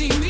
see me.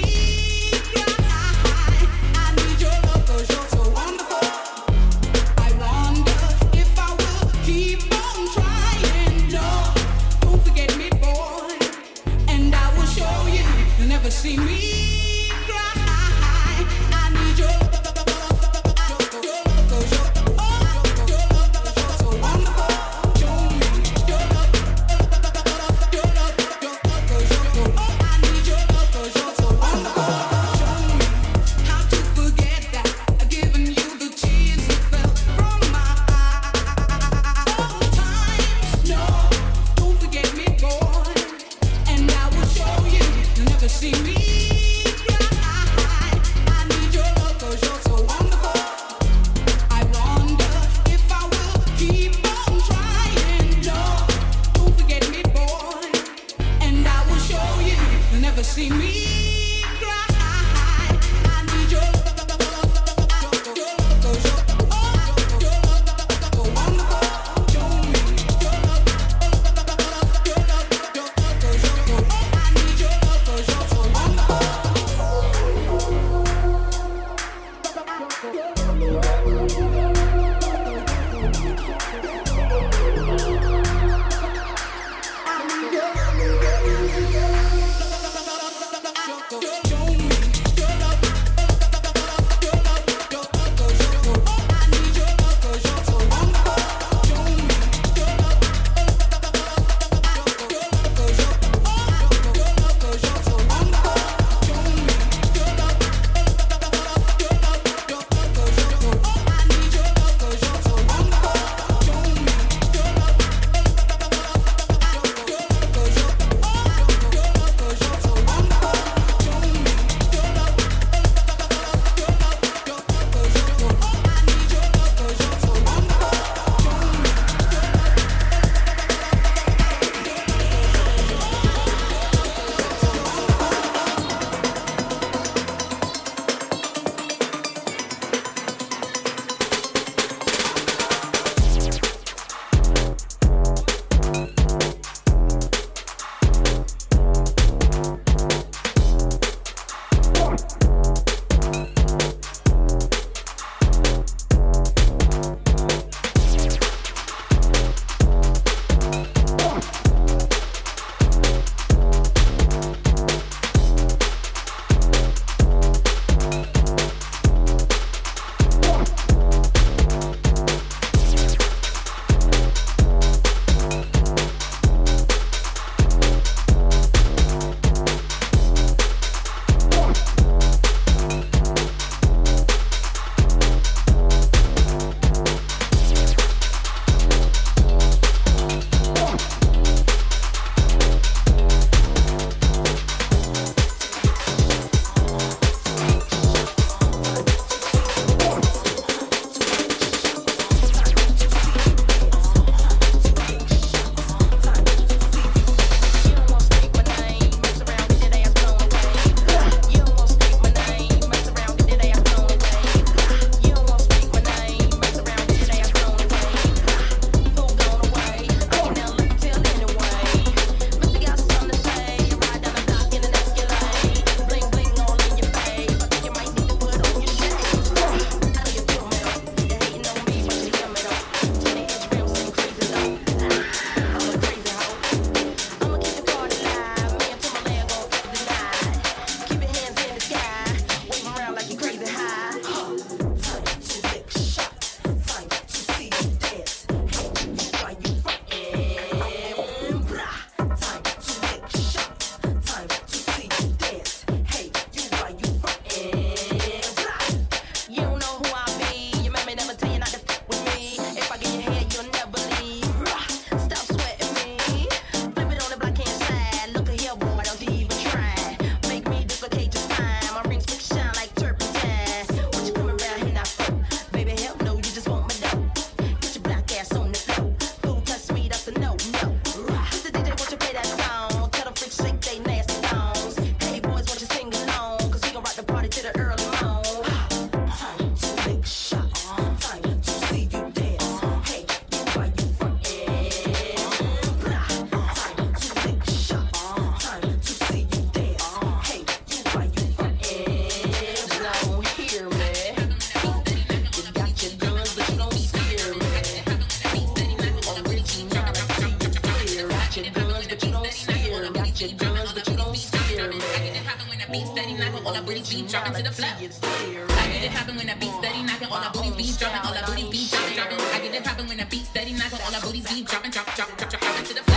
all our booties be dropping to the floor. I get it poppin' when I beat steady knocking. all our booty be dropping, all our booty be dropping. droppin'. I get it poppin' when I beat steady knocking. all our booty be dropping, drop, drop, drop, drop, droppin' to the.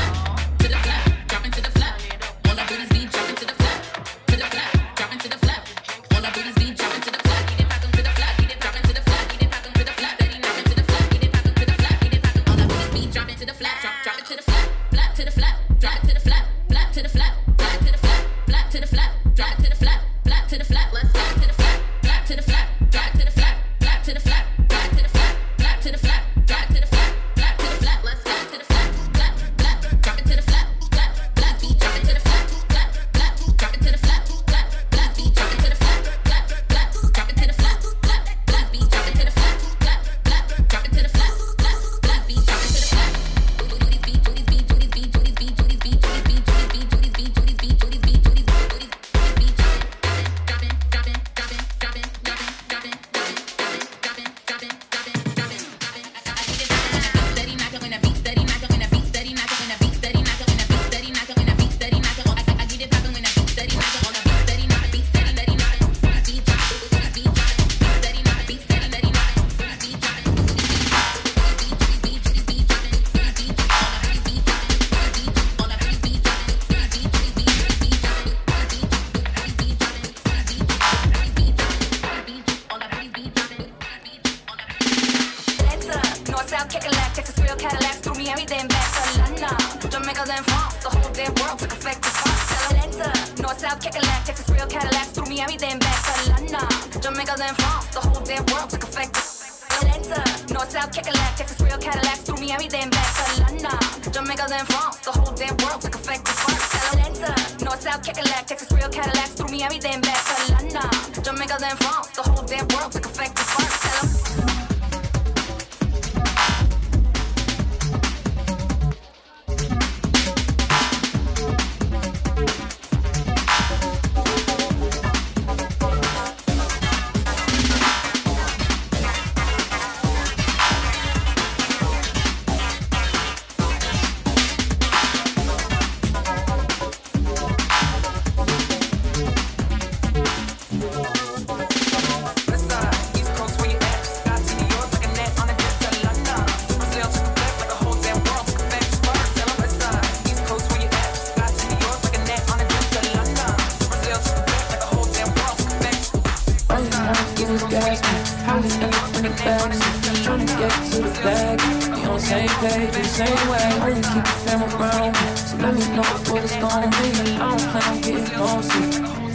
same page, the same way. I really keep the fam around. So let me know what it's gonna be. I don't plan on getting lost.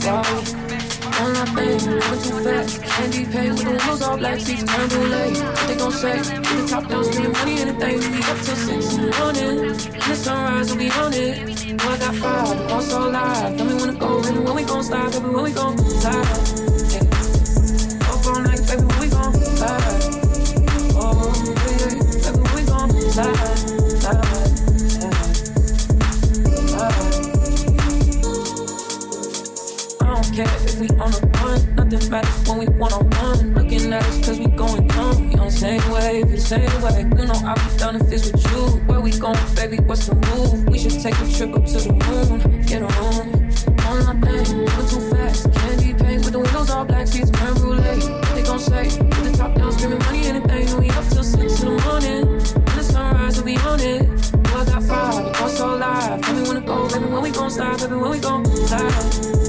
Sorry. One I think, going too fast. Candy pay paid with the wheels all black seats turned too late. What they gon' say? Get the top down, spending money and the thing. We up till six in the morning. And the sunrise, we'll be on it. Boy, I got five, all so live. Tell me when to go, and when we gon' stop, and when we gon' stop. Say what? You know I'll be done if it's with you. Where we going, baby? What's the move? We should take a trip up to the moon. Get a room. On my thing, going too fast. Can't be with the windows all black, seats creme brulee. What they gon' say? Put the top down, screaming money, anything. And we up till six in the morning. When the sunrise, we'll be on it. Boy, I got five, all so live. Tell me when to go, baby. When we gon' slide, baby. When we gon' stop?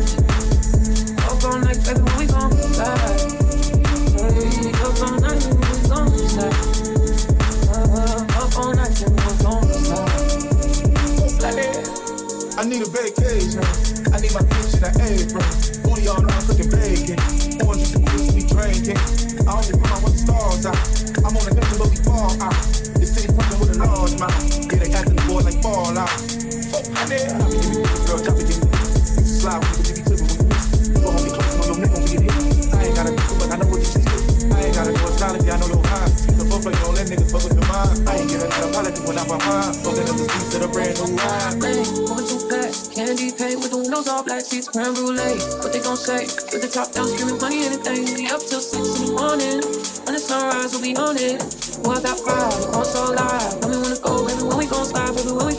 nails all black seats, creme brulee. What they gon' say? With the top down, screaming money, anything. We up till six in the morning. When the sunrise, we'll be on it. Well, I got five, all so live. Tell me when to go, baby, when we gon' slide, baby, when we